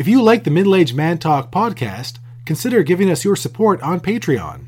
If you like the Middle Aged Man Talk podcast, consider giving us your support on Patreon.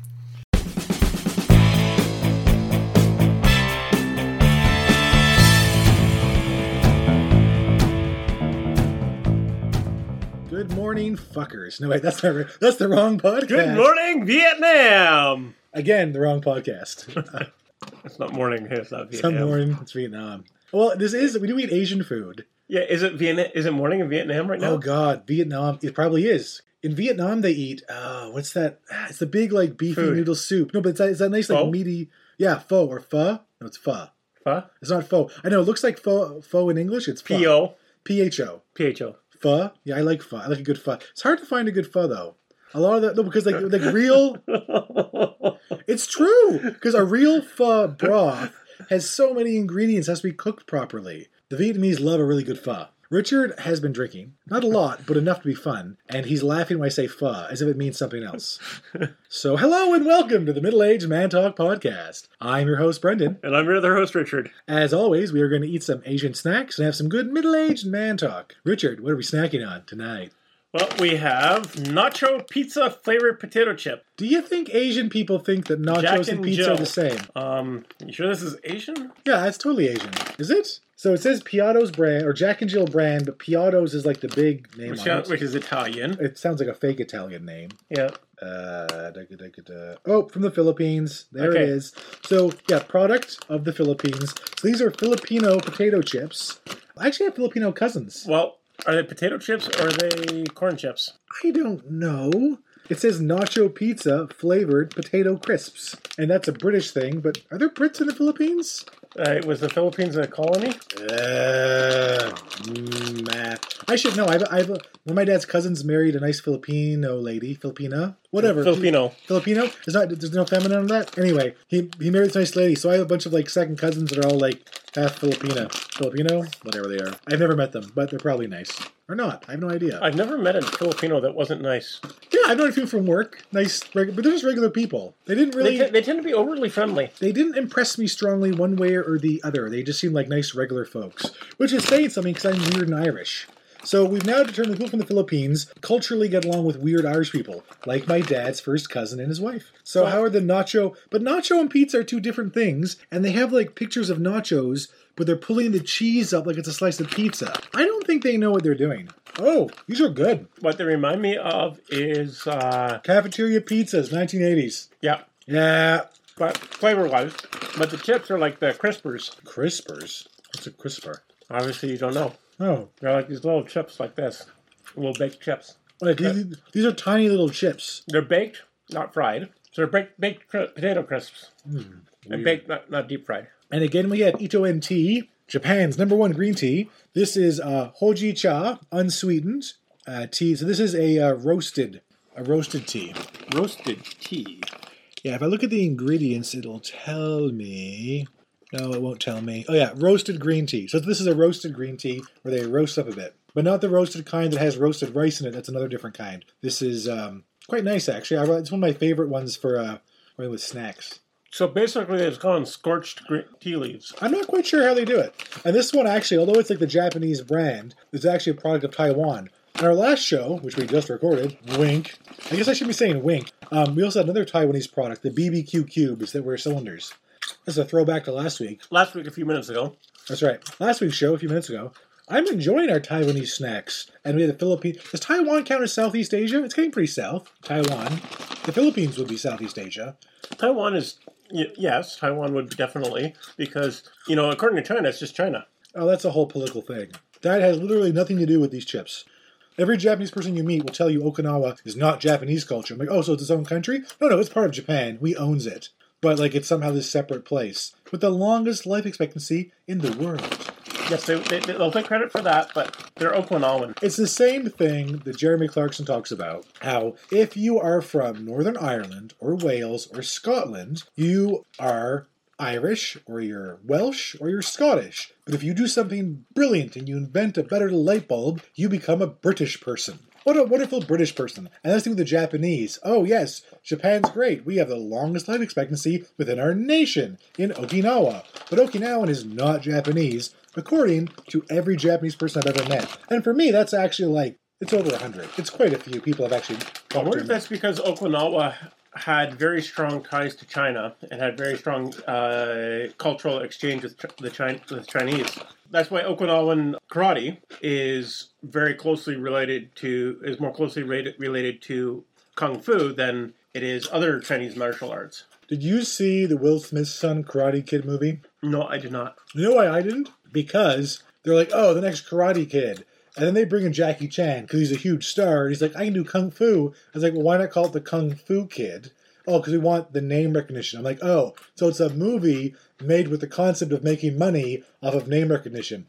Good morning, fuckers. No, wait, that's not right. That's the wrong podcast. Good morning, Vietnam. Again, the wrong podcast. It's not morning. It's not Some Vietnam. morning, it's Vietnam. Well, this is, we do eat Asian food. Yeah, is it Vietnam? Is it morning in Vietnam right now? Oh God, Vietnam. It probably is. In Vietnam, they eat. Uh, what's that? It's the big like beefy Food. noodle soup. No, but it's that, it's that nice like Pho? meaty. Yeah, pho or pho. No, it's pho. Pho? It's not pho. I know it looks like pho. Pho in English. It's pho. P H O. P H O. Pho. Yeah, I like pho. I like a good pho. It's hard to find a good pho though. A lot of that no, because like like real. It's true because a real pho broth has so many ingredients. Has to be cooked properly. The Vietnamese love a really good pho. Richard has been drinking, not a lot, but enough to be fun, and he's laughing when I say pho, as if it means something else. so, hello and welcome to the Middle Aged Man Talk podcast. I'm your host, Brendan. and I'm your other host, Richard. As always, we are going to eat some Asian snacks and have some good middle aged man talk. Richard, what are we snacking on tonight? Well, we have nacho pizza flavored potato chip. Do you think Asian people think that nachos Jack and and pizza Jill. are the same? Um, you sure this is Asian? Yeah, it's totally Asian. Is it? So it says Piattos brand or Jack and Jill brand, but Piattos is like the big name Which, on it. which is Italian. It sounds like a fake Italian name. Yeah. Uh, da- da- da- da- oh, from the Philippines. There it Okay. is. So yeah, product of the Philippines. So these are Filipino potato chips. I actually have Filipino cousins. Well, are they potato chips or are they corn chips? I don't know. It says nacho pizza flavored potato crisps, and that's a British thing. But are there Brits in the Philippines? Uh, was the Philippines a colony? Uh, mm, nah. I should know. I've, I've one of my dad's cousins married a nice Filipino lady, Filipina, whatever. Filipino. Filipino. There's not. There's no feminine on that. Anyway, he he married this nice lady. So I have a bunch of like second cousins that are all like half Filipina, Filipino, whatever they are. I've never met them, but they're probably nice or not. I have no idea. I've never met a Filipino that wasn't nice. yeah, I've known a few from work. Nice, regu- but they're just regular people. They didn't really. They, te- they tend to be overly friendly. they didn't impress me strongly one way or the other. They just seem like nice, regular folks, which is saying something because I'm weird and Irish. So we've now determined people from the Philippines culturally get along with weird Irish people, like my dad's first cousin and his wife. So So- how are the nacho? But nacho and pizza are two different things, and they have like pictures of nachos, but they're pulling the cheese up like it's a slice of pizza. I don't think they know what they're doing. Oh, these are good. What they remind me of is, uh, Cafeteria pizzas, 1980s. yeah, Yeah. But flavor wise. But the chips are like the crispers. Crispers. What's a crisper? Obviously, you don't know. Oh, They're like these little chips like this, little baked chips. Like these, these are tiny little chips. They're baked, not fried. So they're baked, baked cri- potato crisps. and baked, not, not deep fried. And again, we have Ito En tea, Japan's number one green tea. This is uh, Hoji Cha, unsweetened uh, tea. So this is a uh, roasted, a roasted tea. Roasted tea. Yeah, if I look at the ingredients, it'll tell me. No, it won't tell me. Oh yeah, roasted green tea. So this is a roasted green tea where they roast up a bit, but not the roasted kind that has roasted rice in it. That's another different kind. This is um, quite nice actually. I, it's one of my favorite ones for uh, going with snacks. So basically, it's called scorched green tea leaves. I'm not quite sure how they do it. And this one actually, although it's like the Japanese brand, is actually a product of Taiwan. In our last show, which we just recorded, wink. I guess I should be saying wink. Um, we also had another Taiwanese product, the BBQ cubes that were cylinders. That's a throwback to last week. Last week, a few minutes ago. That's right. Last week's show, a few minutes ago. I'm enjoying our Taiwanese snacks. And we had the Philippines. Does Taiwan count as Southeast Asia? It's getting pretty south. Taiwan. The Philippines would be Southeast Asia. Taiwan is, y- yes, Taiwan would definitely, because, you know, according to China, it's just China. Oh, that's a whole political thing. That has literally nothing to do with these chips. Every Japanese person you meet will tell you Okinawa is not Japanese culture. I'm like, oh, so it's its own country? No, no, it's part of Japan. We owns it. But like, it's somehow this separate place with the longest life expectancy in the world. Yes, they, they, they'll take credit for that, but they're Okinawan. It's the same thing that Jeremy Clarkson talks about. How if you are from Northern Ireland or Wales or Scotland, you are Irish or you're Welsh or you're Scottish. But if you do something brilliant and you invent a better light bulb, you become a British person. What a wonderful British person. And let's with the Japanese. Oh, yes, Japan's great. We have the longest life expectancy within our nation in Okinawa. But Okinawan is not Japanese, according to every Japanese person I've ever met. And for me, that's actually like It's over 100. It's quite a few people have actually. I wonder if that's because Okinawa had very strong ties to China and had very strong uh, cultural exchange with the Chin- with Chinese. That's why Okinawan karate is very closely related to is more closely related related to kung fu than it is other Chinese martial arts. Did you see the Will Smith son Karate Kid movie? No, I did not. You know why I didn't? Because they're like, oh, the next Karate Kid. And then they bring in Jackie Chan because he's a huge star. And he's like, I can do Kung Fu. I was like, well, why not call it the Kung Fu Kid? Oh, because we want the name recognition. I'm like, oh, so it's a movie made with the concept of making money off of name recognition.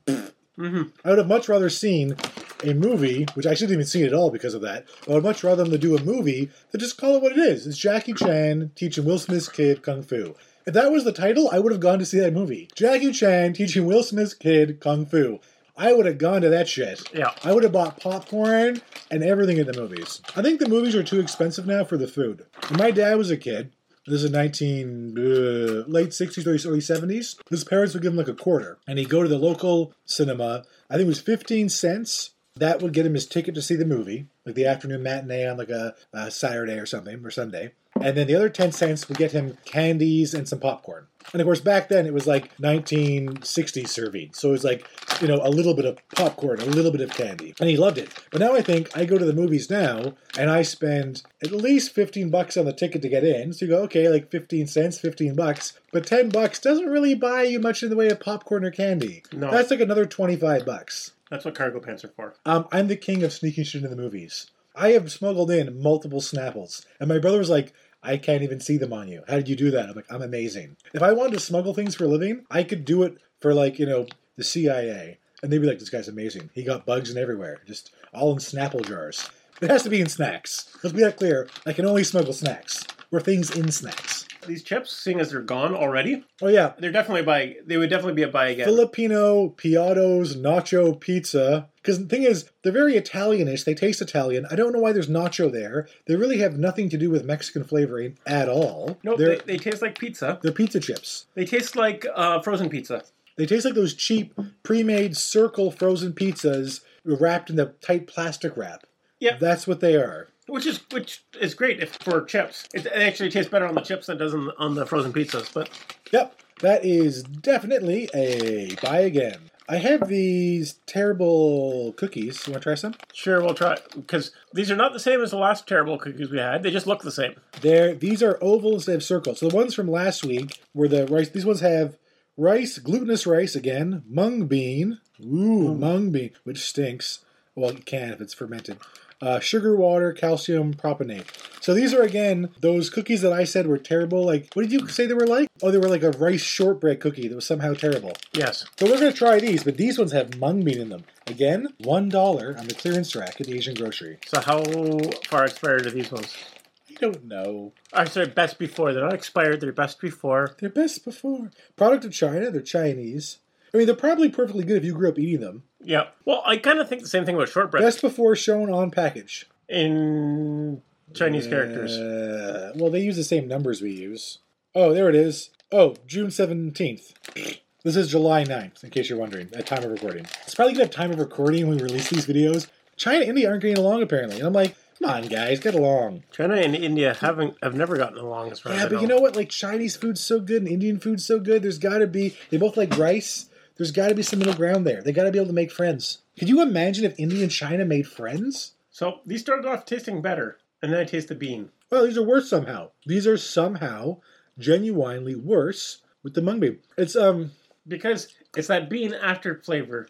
hmm I would have much rather seen a movie, which I shouldn't even see it at all because of that. I would much rather them to do a movie than just call it what it is. It's Jackie Chan teaching Will Smith's kid Kung Fu. If that was the title, I would have gone to see that movie. Jackie Chan teaching Will Smith's kid Kung Fu. I would have gone to that shit. Yeah. I would have bought popcorn and everything in the movies. I think the movies are too expensive now for the food. When my dad was a kid, this is 19 uh, late 60s, early, early 70s. His parents would give him like a quarter, and he'd go to the local cinema. I think it was 15 cents. That would get him his ticket to see the movie, like the afternoon matinee on like a, a Saturday or something or Sunday. And then the other 10 cents would get him candies and some popcorn. And of course, back then it was like 1960s serving. So it was like, you know, a little bit of popcorn, a little bit of candy. And he loved it. But now I think I go to the movies now and I spend at least 15 bucks on the ticket to get in. So you go, okay, like 15 cents, 15 bucks. But 10 bucks doesn't really buy you much in the way of popcorn or candy. No. That's like another 25 bucks. That's what cargo pants are for. Um, I'm the king of sneaking shit into the movies. I have smuggled in multiple Snapples, and my brother was like, I can't even see them on you. How did you do that? I'm like, I'm amazing. If I wanted to smuggle things for a living, I could do it for like, you know, the CIA. And they'd be like, this guy's amazing. He got bugs in everywhere, just all in Snapple jars. It has to be in snacks. Let's be that clear. I can only smuggle snacks or things in snacks. These chips, seeing as they're gone already, Oh, yeah. they're definitely a buy. They would definitely be a buy again. Filipino Piattos Nacho Pizza. Because the thing is, they're very Italianish. They taste Italian. I don't know why there's nacho there. They really have nothing to do with Mexican flavoring at all. no, they're, they, they taste like pizza. they're pizza chips. They taste like uh, frozen pizza. They taste like those cheap, pre-made circle frozen pizzas wrapped in the tight plastic wrap. Yeah, That's what they are. Which is which is great if for chips. It, actually tastes better on the chips than it does on, on the frozen pizzas. But Yep, that is definitely a buy again. I have these terrible cookies. You want to try some? sure, we'll try because these are not the same as the last terrible cookies we had. They just look the same. They're, these are oval instead of circles. So the ones from last week were the rice. These ones have rice, glutinous rice again, mung bean. Ooh, mung bean, which stinks. Well, it can if it's fermented. Uh, sugar water, calcium propionate. So these are again those cookies that I said were terrible. Like, what did you say they were like? Oh, they were like a rice shortbread cookie that was somehow terrible. Yes. So we're gonna try these, but these ones have mung bean in them. Again, one dollar on the clearance rack at the Asian grocery. So how far expired are these ones? I don't know. I said best before. They're not expired. They're best before. They're best before. Product of China, they're Chinese. I mean, they're probably perfectly good if you grew up eating them. Yeah. Well, I kind of think the same thing about shortbread Best before shown on package. in Chinese characters. Uh, well, they use the same numbers we use. Oh, there it is. Oh, June 17th. This is July 9th, in case you're wondering, at time of recording. It's probably good at time of recording when we release these videos. China and India aren't getting along, apparently. And I'm like, come on, guys, get along. China and India haven't have never gotten along as far as Yeah, but you know what? Like Chinese food's so good and Indian food's so good. There's got to be. They both like rice. There's got to be some middle ground there. They got to be able to make friends. Could you imagine if India and China made friends? So these started off tasting better, and then I taste the bean. Well, these are worse somehow. These are somehow genuinely worse with the mung bean. It's um. because it's that bean after flavor.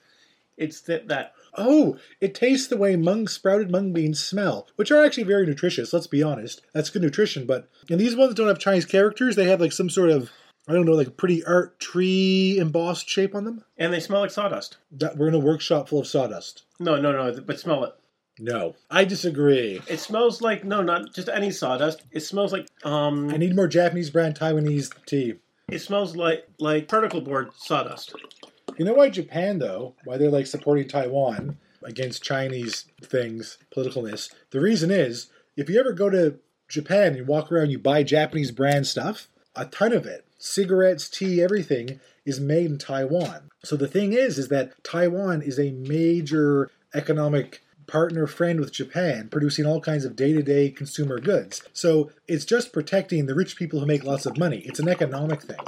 It's that that Oh, it tastes the way mung sprouted mung beans smell, which are actually very nutritious. Let's be honest, that's good nutrition. But and these ones don't have Chinese characters. They have like some sort of I don't know, like a pretty art tree embossed shape on them. and they smell like sawdust. That we're in a workshop full of sawdust. No, no, no. But smell it. No, I disagree. It smells like no, not just any sawdust. It smells like um. I need more Japanese brand Taiwanese tea. It smells like like particle board sawdust. You know why Japan though? Why they're like supporting Taiwan against Chinese things, politicalness? The reason is if you ever go to Japan and walk around, you buy Japanese brand stuff. A ton of it, cigarettes, tea, everything is made in Taiwan. So the thing is, is that Taiwan is a major economic partner friend with Japan, producing all kinds of day to day consumer goods. So it's just protecting the rich people who make lots of money. It's an economic thing.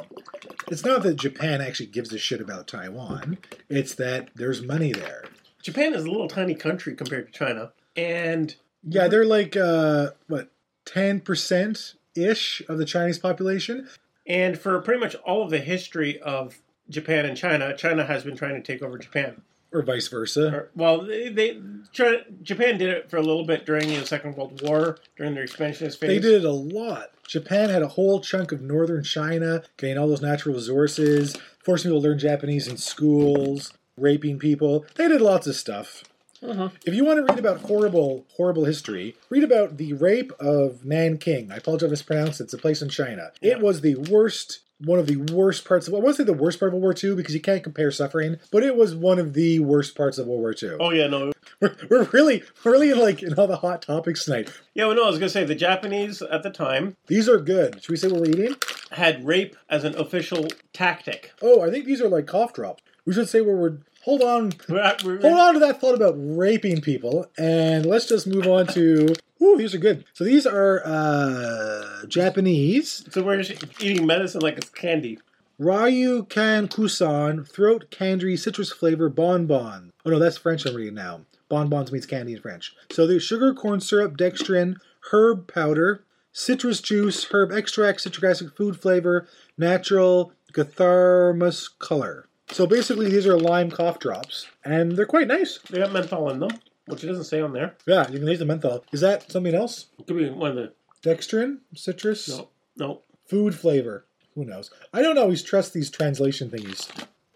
It's not that Japan actually gives a shit about Taiwan, it's that there's money there. Japan is a little tiny country compared to China, and Yeah, they're like, uh, what, 10% ish of the Chinese population? And for pretty much all of the history of Japan and China, China has been trying to take over Japan. Or vice versa. Or- Well, they, they China, Japan did it for a little bit during the Second World War during their expansionist phase. They did it a lot. Japan had a whole chunk of northern China, getting all those natural resources, forcing people to learn Japanese in schools, raping people. They did lots of stuff. Mhm. If you want to read about horrible, horrible history, read about the rape of Nanking. I apologize if I mispronounced it. It's a place in China. Yeah. It was the worst, one of the worst parts of, I won't say the worst part of World War II because you can't compare suffering, but it was one of the worst parts of World War II. Oh yeah, no, We're, we're really, really like in all the hot topics tonight. yeah, well, no. I was gonna say the Japanese at the time These are good. Should we say what we're eating? had rape as an official tactic. Oh, I think these are like cough drops. We should say where we're. Hold on. Hold on to that thought about raping people, and let's just move on to. Ooh, these are good. So these are uh, Japanese. So we're eating medicine like it's candy. Ryukakusan Throat Candy Citrus Flavor Bonbon. Oh no, that's French I'm reading now. Bonbons means candy in French. So there's sugar, corn syrup, dextrin, herb powder, citrus juice, herb extract, citric acid, food flavor, natural Carthamus color. So basically, these are lime cough drops, and they're quite nice. They got menthol in them, which it doesn't say on there. Yeah, you can taste the menthol. Is that something else? It could be one of the Dextrin, citrus, no, no. food flavor. Who knows? I don't always trust these translation thingies.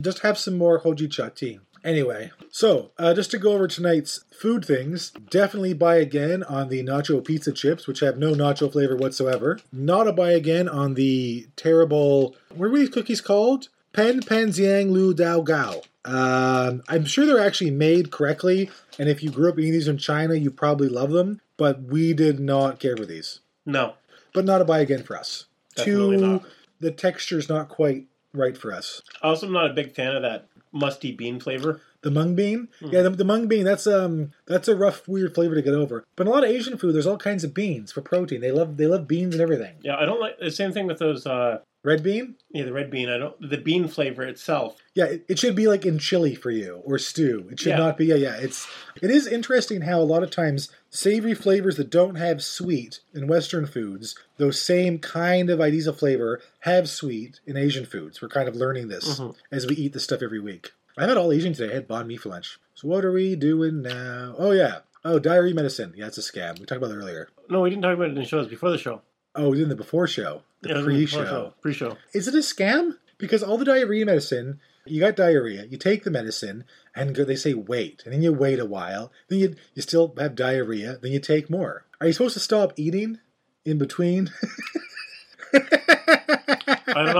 Just have some more hojicha tea. Anyway, so uh, just to go over tonight's food things, definitely buy again on the nacho pizza chips, which have no nacho flavor whatsoever. Not a buy again on the terrible. What were these cookies called? Pen Pen Ziang Lu Dao Gao. Um, I'm sure they're actually made correctly, and if you grew up eating these in China, you probably love them. But we did not care for these. No, But not a buy again for us. Definitely Two, not. the texture's not quite right for us. also I'm not a big fan of that musty bean flavor. The mung bean, yeah, the, the mung bean. That's um, that's a rough, weird flavor to get over. But in a lot of Asian food, there's all kinds of beans for protein. They love, they love beans and everything. Yeah, I don't like the same thing with those. uh Red bean, Yeah, the red bean. I don't. The bean flavor itself. yeah, it, it should be like in chili for you or stew. It should Yeah. not be. Yeah, yeah. It's it is interesting how a lot of times savory flavors that don't have sweet in Western foods, those same kind of ideas of flavor have sweet in Asian foods. We're kind of learning this Mhm. as we eat this stuff every week. I had all Asian today. I had banh mi for lunch. So what are we doing now? Oh yeah. Oh, diary medicine. Yeah, it's a scam. We talked about that earlier. No, we didn't talk about it in the shows before the show. Oh, we did in the before show, the Yeah, it was pre-show. Pre-show. Is it a scam? Because all the diarrhea medicine, you got diarrhea, you take the medicine, and go- they say wait, and then you wait a while, then you you still have diarrhea, then you take more. Are you supposed to stop eating in between? I don't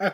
know.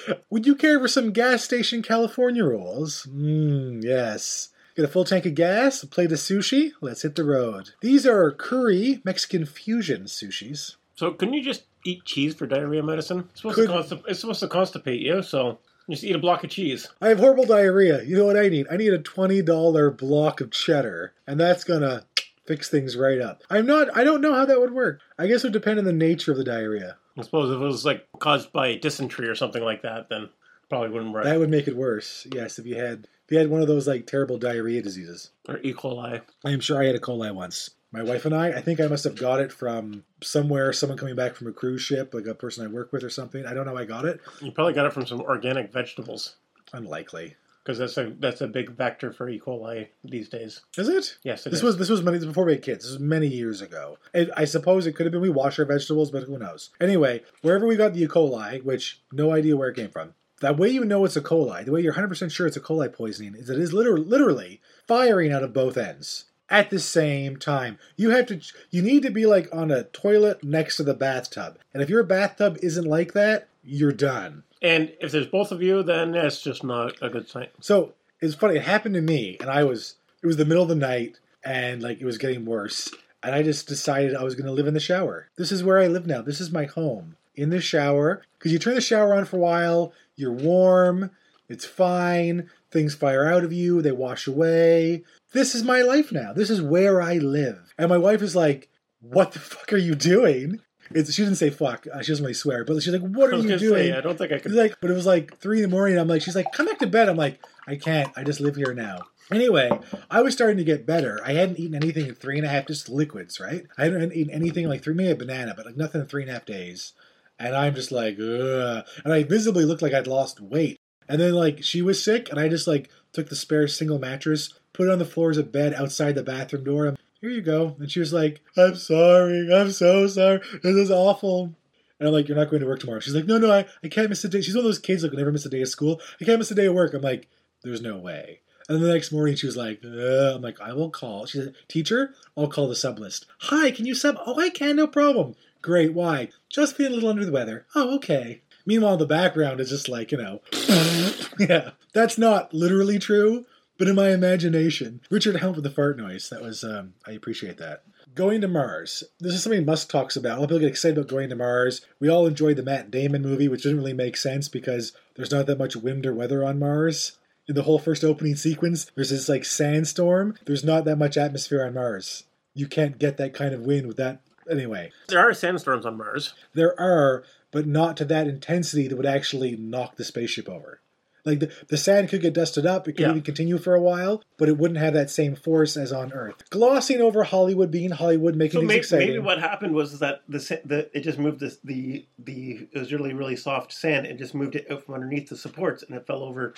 Would you care for some gas station California rolls? Mmm, yes. Get a full tank of gas, a plate of sushi. Let's hit the road. These are curry Mexican fusion sushis. So couldn't you just eat cheese for diarrhea medicine? It's supposed, Could- to, constip- it's supposed to constipate you, so just eat a block of cheese. I have horrible diarrhea. You know what I need? I need a $20 block of cheddar, and that's gonna fix things right up. I'm not, I don't know how that would work. I guess it would depend on the nature of the diarrhea. I suppose if it was like caused by dysentery or something like that, then probably wouldn't work. That would make it worse. Yes, if you had, if you had one of those like terrible diarrhea diseases. or E. coli. I am sure I had E. coli once. My wife and I, I think I must have got it from somewhere, someone coming back from a cruise ship, like a person I work with or something. I don't know how I got it. You probably got it from some organic vegetables Unlikely. because that's a that's a big vector for E. coli these days. Is it? Yes, it This is. was this was many before we had kids. This was many years ago. And I suppose it could have been we wash our vegetables, but who knows? Anyway, wherever we got the E. coli, which no idea where it came from. That way you know it's a coli, the way you're 100% sure it's a coli poisoning, is that it is literally, literally firing out of both ends at the same time. You have to, you need to be like on a toilet next to the bathtub. And if your bathtub isn't like that, you're done. and if there's both of you, then that's just not a good sign. So it's funny. It happened to me, and I was. It was the middle of the night, and like it was getting worse. And I just decided I was going to live in the shower. This is where I live now. This is my home in the shower. Because you turn the shower on for a while, you're warm, it's fine. Things fire out of you, they wash away. This is my life now. This is where I live. And my wife is like, What the fuck are you doing? It's, she didn't say fuck. Uh, she doesn't really swear, but she's like, "What are you doing?" say, I don't think I could. like, but it was like three in the morning. I'm like, she's like, come back to bed. I'm like, I can't. I just live here now. Anyway, I was starting to get better. I hadn't eaten anything in three and a half, just liquids, right? I hadn't eaten anything like three, maybe a banana, but like nothing in three and a half days. And I'm just like, ugh. And I visibly looked like I'd lost weight. And then like she was sick, and I just like took the spare single mattress, put it on the floor as a bed outside the bathroom door. I'm, Here you go. And she was like, I'm sorry. I'm so sorry. This is awful. And I'm like, you're not going to work tomorrow. She's like, no, no, I, I can't miss a day. She's one of those kids that can never miss a day of school. I can't miss a day of work. I'm like, there's no way. And then the next morning, she was like, uh, I'm like, I will call. She said, teacher, I'll call the sub list. Hi, can you sub? Oh, I can, no problem. Great, why? Just feeling a little under the weather. Oh, okay. Meanwhile, in the background is just like, you know, yeah, that's not literally true, but in my imagination, Richard helped with the fart noise. That was, um, I appreciate that. Going to Mars. This is something Musk talks about. A lot of people get excited about going to Mars. We all enjoyed the Matt Damon movie, which doesn't really make sense because there's not that much wind or weather on Mars. In the whole first opening sequence, there's this like sandstorm. There's not that much atmosphere on Mars. You can't get that kind of wind with that. Anyway, There are sandstorms on Mars. there are, but not to that intensity that would actually knock the spaceship over. Like the, the sand could get dusted up, it could Yeah. even continue for a while, but it wouldn't have that same force as on Earth. Glossing over Hollywood being Hollywood, making So things maybe, exciting. maybe what happened was that the, the it just moved this, the the it was really really soft sand and just moved it out from underneath the supports and it fell over.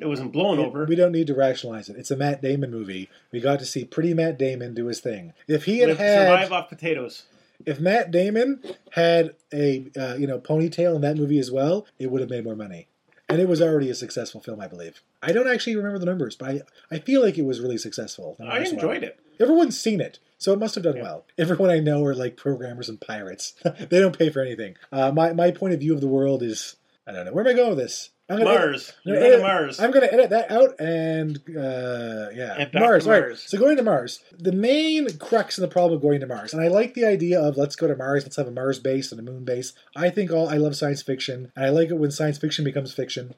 It wasn't blown over. We don't need to rationalize it. It's a Matt Damon movie. We got to see pretty Matt Damon do his thing. If he had Live- had, survive off potatoes. If Matt Damon had a uh, you know ponytail in that movie as well, it would have made more money. And it was already a successful film, I believe. I don't actually remember the numbers, but I, I feel like it was really successful. I enjoyed it. Everyone's seen it, so it must have done Yeah. well. Everyone I know are like programmers and pirates. they don't pay for anything. Uh, my my point of view of the world is I don't know. Where am I going with this? I'm gonna Mars. I'm You're to edit- Mars. I'm going to edit that out and uh, yeah, And Mars. to All right. Mars. So going to Mars. The main crux of the problem of going to Mars, and I like the idea of let's go to Mars. Let's have a Mars base and a Moon base. I think all I love science fiction, and I like it when science fiction becomes fiction.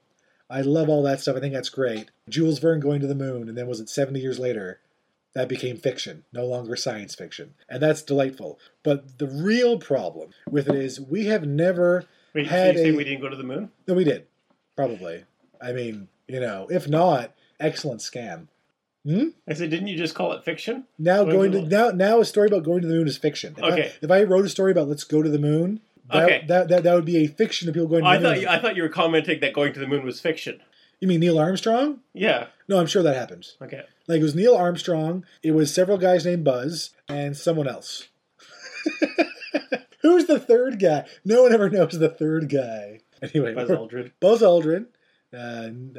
I love all that stuff. I think that's great. Jules Verne going to the moon, and then was it 70 years later? That became fiction, no longer science fiction. And that's delightful. But the real problem with it is we have never Wait, so had you say a- we didn't go to the moon? no, we did. Probably. I mean, you know, if not, excellent scam. Hmm? I said, didn't you just call it fiction? Now Wait, going to now now a story about going to the moon is fiction. If Okay. I, if I wrote a story about let's go to the moon, that, Okay. that, that that would be a fiction of people going to I the thought moon. you, I thought you were commenting that going to the moon was fiction. you mean Neil Armstrong? Yeah. No, I'm sure that happened. Okay. Like it was Neil Armstrong. It was several guys named Buzz and someone else. Who's the third guy? No one ever knows the third guy. Anyway, Buzz Aldrin. Buzz Aldrin, uh,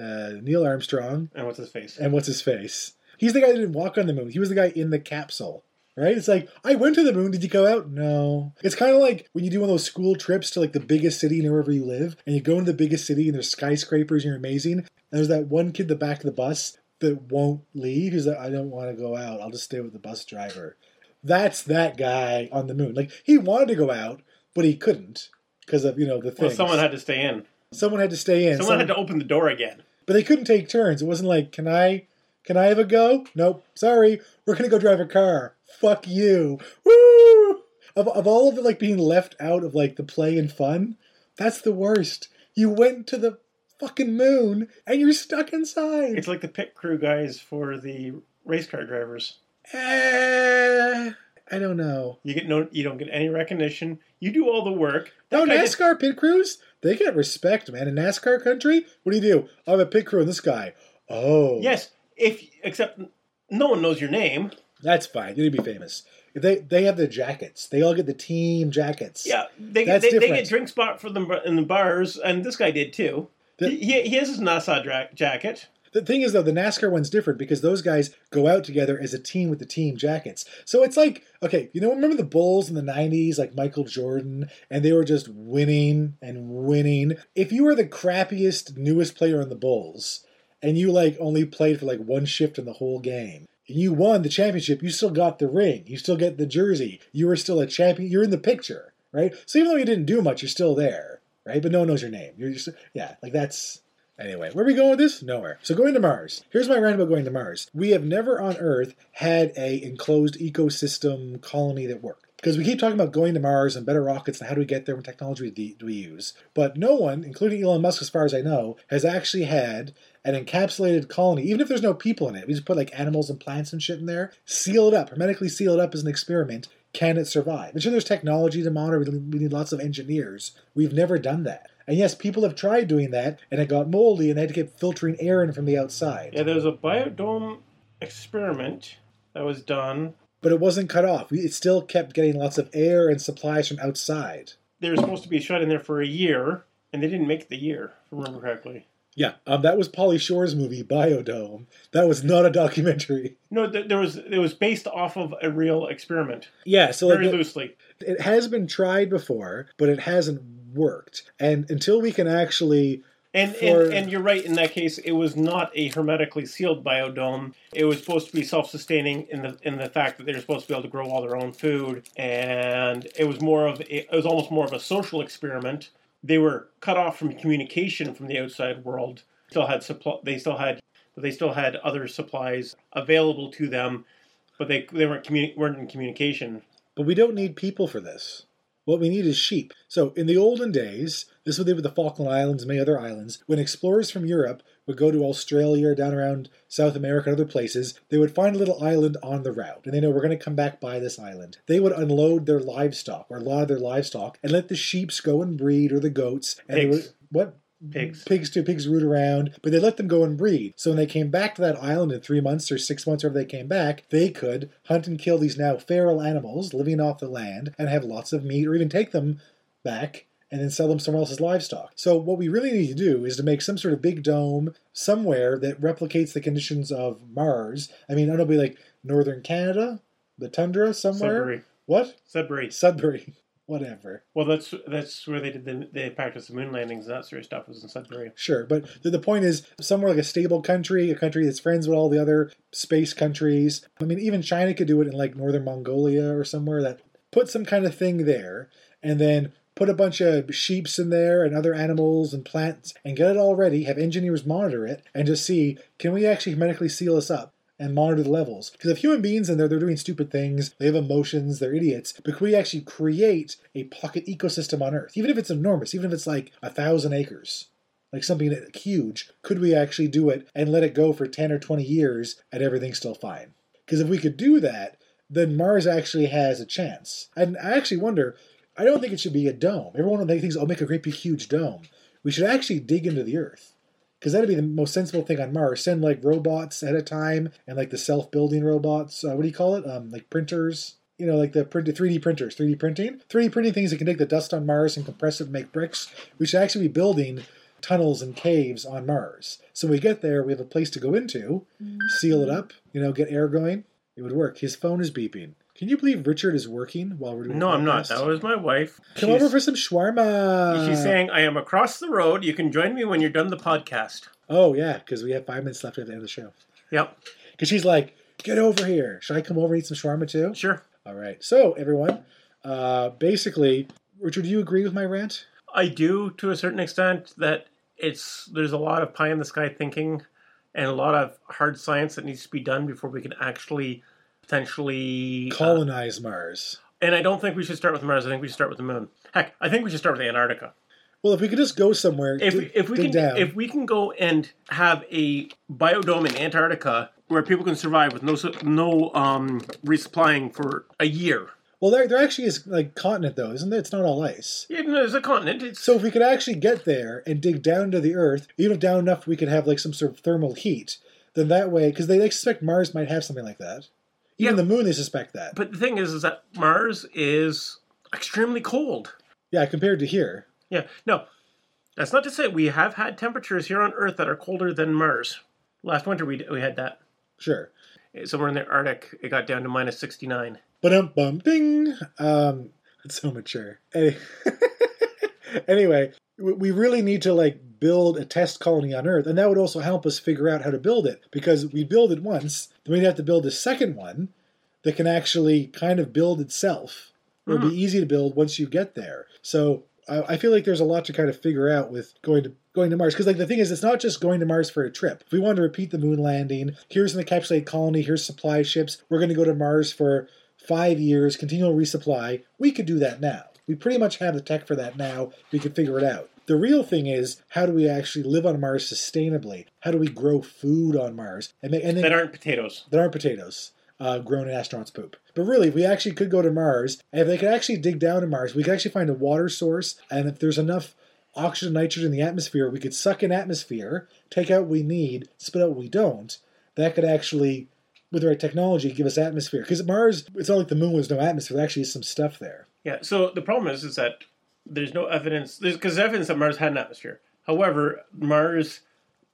uh, Neil Armstrong, And what's his face? and what's his face? He's the guy that didn't walk on the moon. He was the guy in the capsule. Right? It's like, I went to the moon. Did you go out? No. It's kind of like when you do one of those school trips to like the biggest city near wherever you live, and you go into the biggest city and there's skyscrapers and you're amazing. And there's that one kid in the back of the bus that won't leave. He's like, I don't want to go out. I'll just stay with the bus driver. That's that guy on the moon. Like he wanted to go out, but he couldn't because of you know the thing. Well, someone had to stay in. someone had to stay in. Someone had to open the door again. But they couldn't take turns. It wasn't like, can I, can I have a go? Nope. Sorry, we're gonna go drive a car. Fuck you. Woo! Of, of all of it, like being left out of like the play and fun, that's the worst. You went to the fucking moon and you're stuck inside. It's like the pit crew guys for the race car drivers. Eh, I don't know. You get no, you don't get any recognition. You do all the work. No, That did- NASCAR pit crews, they get respect, man. In NASCAR country, what do you do? I'm a pit crew in this guy. Oh, yes, if except no one knows your name. That's fine. You need to be famous. They they have the jackets. They all get the team jackets. Yeah, they That's they, they get drink spot for them in the bars, and this guy did too. The- he, he, he has his NASA dra- jacket. The thing is though, the NASCAR one's different because those guys go out together as a team with the team jackets. So it's like, okay, you know, remember the Bulls in the '90s, like Michael Jordan, and they were just winning and winning. If you were the crappiest, newest player on the Bulls, and you like only played for like one shift in the whole game. And you won the championship, you still got the ring, you still get the jersey, you were still a champion, you're in the picture, right? So even though you didn't do much, you're still there, right? But no one knows your name. You're just, yeah, like that's Anyway, where are we going with this? Nowhere. So going to Mars. Here's my rant about going to Mars. We have never on Earth had a enclosed ecosystem colony that worked. Because we keep talking about going to Mars and better rockets and how do we get there, what technology do we use. But no one, including Elon Musk as far as I know, has actually had an encapsulated colony, even if there's no people in it. We just put like animals and plants and shit in there, seal it up, hermetically seal it up as an experiment. Can it survive? I'm sure there's technology to monitor. We need lots of engineers. We've never done that. And yes, people have tried doing that, and it got moldy, and they had to get filtering air in from the outside. Yeah, there was a biodome experiment that was done. But it wasn't cut off. It still kept getting lots of air and supplies from outside. They were supposed to be shut in there for a year, and they didn't make the year, if I remember correctly. Yeah, um, that was Pauly Shore's movie Biodome. That was not a documentary. No, th- there was. It was based off of a real experiment. Yeah, so very like, loosely. it has been tried before, but it hasn't worked. And until we can actually And, for- and and you're right. In that case, it was not a hermetically sealed biodome. It was supposed to be self-sustaining in the in the fact that they were supposed to be able to grow all their own food, and it was more of a, it was almost more of a social experiment. They were cut off from communication from the outside world. Still had supply. They still had they still had other supplies available to them, but they they weren't communi- weren't in communication. But we don't need people for this. What we need is sheep. So, in the olden days, this is what they did with the Falkland Islands and many other islands. When explorers from Europe would go to Australia or down around South America and other places, they would find a little island on the route. And they know we're going to come back by this island. They would unload their livestock or a lot of their livestock and let the sheeps go and breed or the goats. And they Pigs. would, what? Pigs. Pigs too. Pigs root around, but they let them go and breed. So when they came back to that island in three months or six months, wherever they came back, they could hunt and kill these now feral animals living off the land and have lots of meat, or even take them back and then sell them somewhere else as livestock. So what we really need to do is to make some sort of big dome somewhere that replicates the conditions of Mars. I mean, I don't be like northern Canada, the tundra somewhere. Sudbury. What? Sudbury. Sudbury. Whatever. Well, that's that's where they did the they practiced the moon landings and that sort of stuff was in Sudbury. Sure, but the, the point is somewhere like a stable country, a country that's friends with all the other space countries. I mean, even China could do it in like northern Mongolia or somewhere that put some kind of thing there and then put a bunch of sheeps in there and other animals and plants and get it all ready, have engineers monitor it and just see can we actually hermetically seal this up? And monitor the levels. Because if human beings in there, they're doing stupid things, they have emotions, they're idiots. But could we actually create a pocket ecosystem on Earth? Even if it's enormous, even if it's like a thousand acres, like something huge, could we actually do it and let it go for 10 or 20 years and everything's still fine? Because if we could do that, then Mars actually has a chance. And I actually wonder, I don't think it should be a dome. Everyone thinks, oh, make a great big huge dome. We should actually dig into the Earth. Because that'd be the most sensible thing on Mars. Send like robots at a time and like the self building robots. Uh, what do you call it? Um, like printers. You know, like the print, 3D printers, 3D printing. 3D printing things that can take the dust on Mars and compress it and make bricks. We should actually be building tunnels and caves on Mars. So when we get there, we have a place to go into, seal it up, you know, get air going. It would work. His phone is beeping. Can you believe Richard is working while we're doing No, I'm not. That was my wife. Come She's- over for some shawarma. She's saying, I am across the road. You can join me when you're done the podcast. Oh, yeah, because we have five minutes left at the end of the show. Yep, Because she's like, get over here. Should I come over and eat some shawarma too? sure. All right. So, everyone, uh, basically, Richard, do you agree with my rant? I do to a certain extent that it's there's a lot of pie in the sky thinking and a lot of hard science that needs to be done before we can actually potentially uh, Colonize Mars. and I don't think we should start with Mars. I think we should start with the moon. Heck, I think we should start with Antarctica. Well, if we could just go somewhere, If dig- if we can down. if we can go and have a biodome in Antarctica where people can survive with no no um, resupplying for a year. well, there, there actually is like continent though, isn't there? It's not all ice. Yeah, there's a continent. It's So if we could actually get there and dig down to the Earth, even if down enough we could have like some sort of thermal heat, then that way, because they expect Mars might have something like that. Even Yeah. the Moon, they suspect that. but the thing is, is that Mars is extremely cold. yeah, compared to here. Yeah, no, that's not to say we have had temperatures here on Earth that are colder than Mars. Last winter we we had that Sure. somewhere in the Arctic. It got down to minus sixty nine. But um bum ding. Um, it's so mature. Any- anyway, we really need to like build a test colony on Earth, and that would also help us figure out how to build it because we build it once, then we'd have to build a second one that can actually kind of build itself. It would be mm-hmm. easy to build once you get there. So I I feel like there's a lot to kind of figure out with going to going to Mars because like the thing is, it's not just going to Mars for a trip. If we wanted to repeat the moon landing, here's an encapsulated colony, here's supply ships. We're going to go to Mars for five years, continual resupply. We could do that now. We pretty much have the tech for that now. We could figure it out. The real thing is, how do we actually live on Mars sustainably? How do we grow food on Mars? And, ma- and That aren't potatoes. that aren't potatoes uh, grown in astronauts' poop. But really, if we actually could go to Mars, and if they could actually dig down to Mars, we could actually find a water source, and if there's enough oxygen, and nitrogen in the atmosphere, we could suck in atmosphere, take out what we need, spit out what we don't. That could actually, with the right technology, give us atmosphere. Because Mars, it's not like the moon was no atmosphere. There actually is some stuff there. Yeah. So the problem is, is that there's no evidence. There's because evidence that Mars had an atmosphere. However, Mars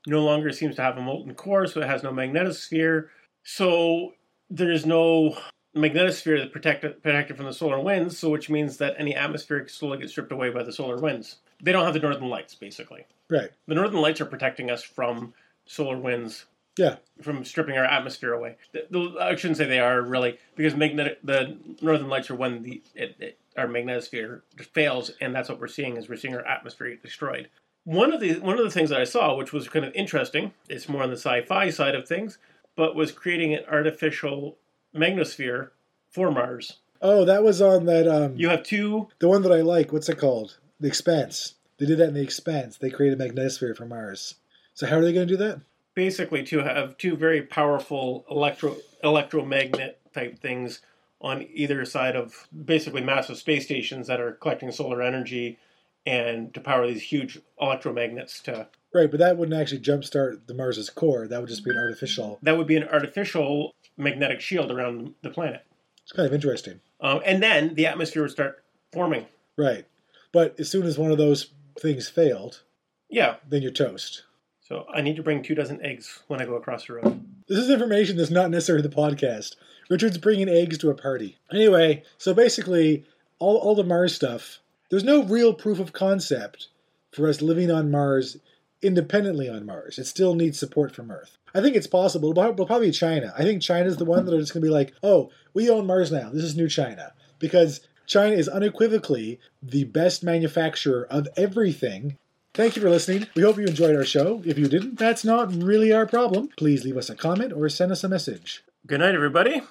no longer seems to have a molten core, so it has no magnetosphere. So there's no magnetosphere that protected protected from the solar winds. So which means that any atmosphere slowly gets stripped away by the solar winds. They don't have the northern lights, basically. Right. The northern lights are protecting us from solar winds Yeah. from stripping our atmosphere away. The, the, I shouldn't say they are really because magnetic the northern lights are when the it, it, our magnetosphere fails, and that's what we're seeing is we're seeing our atmosphere get destroyed. One of the one of the things that I saw, which was kind of interesting, it's more on the sci-fi side of things, but was creating an artificial magnosphere for Mars. Oh, that was on that, um, You have two the one that I like. What's it called? The Expanse. They did that in The Expanse. They created a magnetosphere for Mars. So how are they going to do that? basically to have two very powerful electro electromagnet type things on either side of basically massive space stations that are collecting solar energy and to power these huge electromagnets to Right, but that wouldn't actually jumpstart the Mars's core. That would just be an artificial. that would be an artificial magnetic shield around the planet It's kind of interesting. um, and then the atmosphere would start forming Right. But as soon as one of those things failed, yeah then you're toast. so i need to bring two dozen eggs when i go across the road This is information that's not necessary to the podcast. Richard's bringing eggs to a party. Anyway, so basically, all, all the Mars stuff, there's no real proof of concept for us living on Mars independently on Mars. It still needs support from Earth. I think it's possible. It'll probably China. I think China's the one that are just going to be like, oh, we own Mars now. This is new China. Because China is unequivocally the best manufacturer of everything Thank you for listening. We hope you enjoyed our show. If you didn't, that's not really our problem. Please leave us a comment or send us a message. good night everybody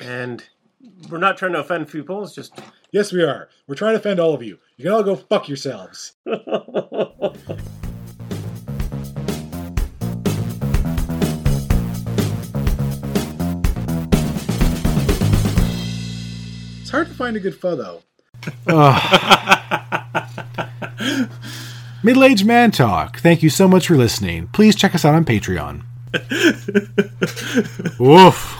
and we're not trying to offend people it's just Yes, we are. We're trying to offend all of you. You can all go fuck yourselves. It's hard to find a good photo. Middle Aged Man Talk. Thank you so much for listening. Please check us out on Patreon. Woof.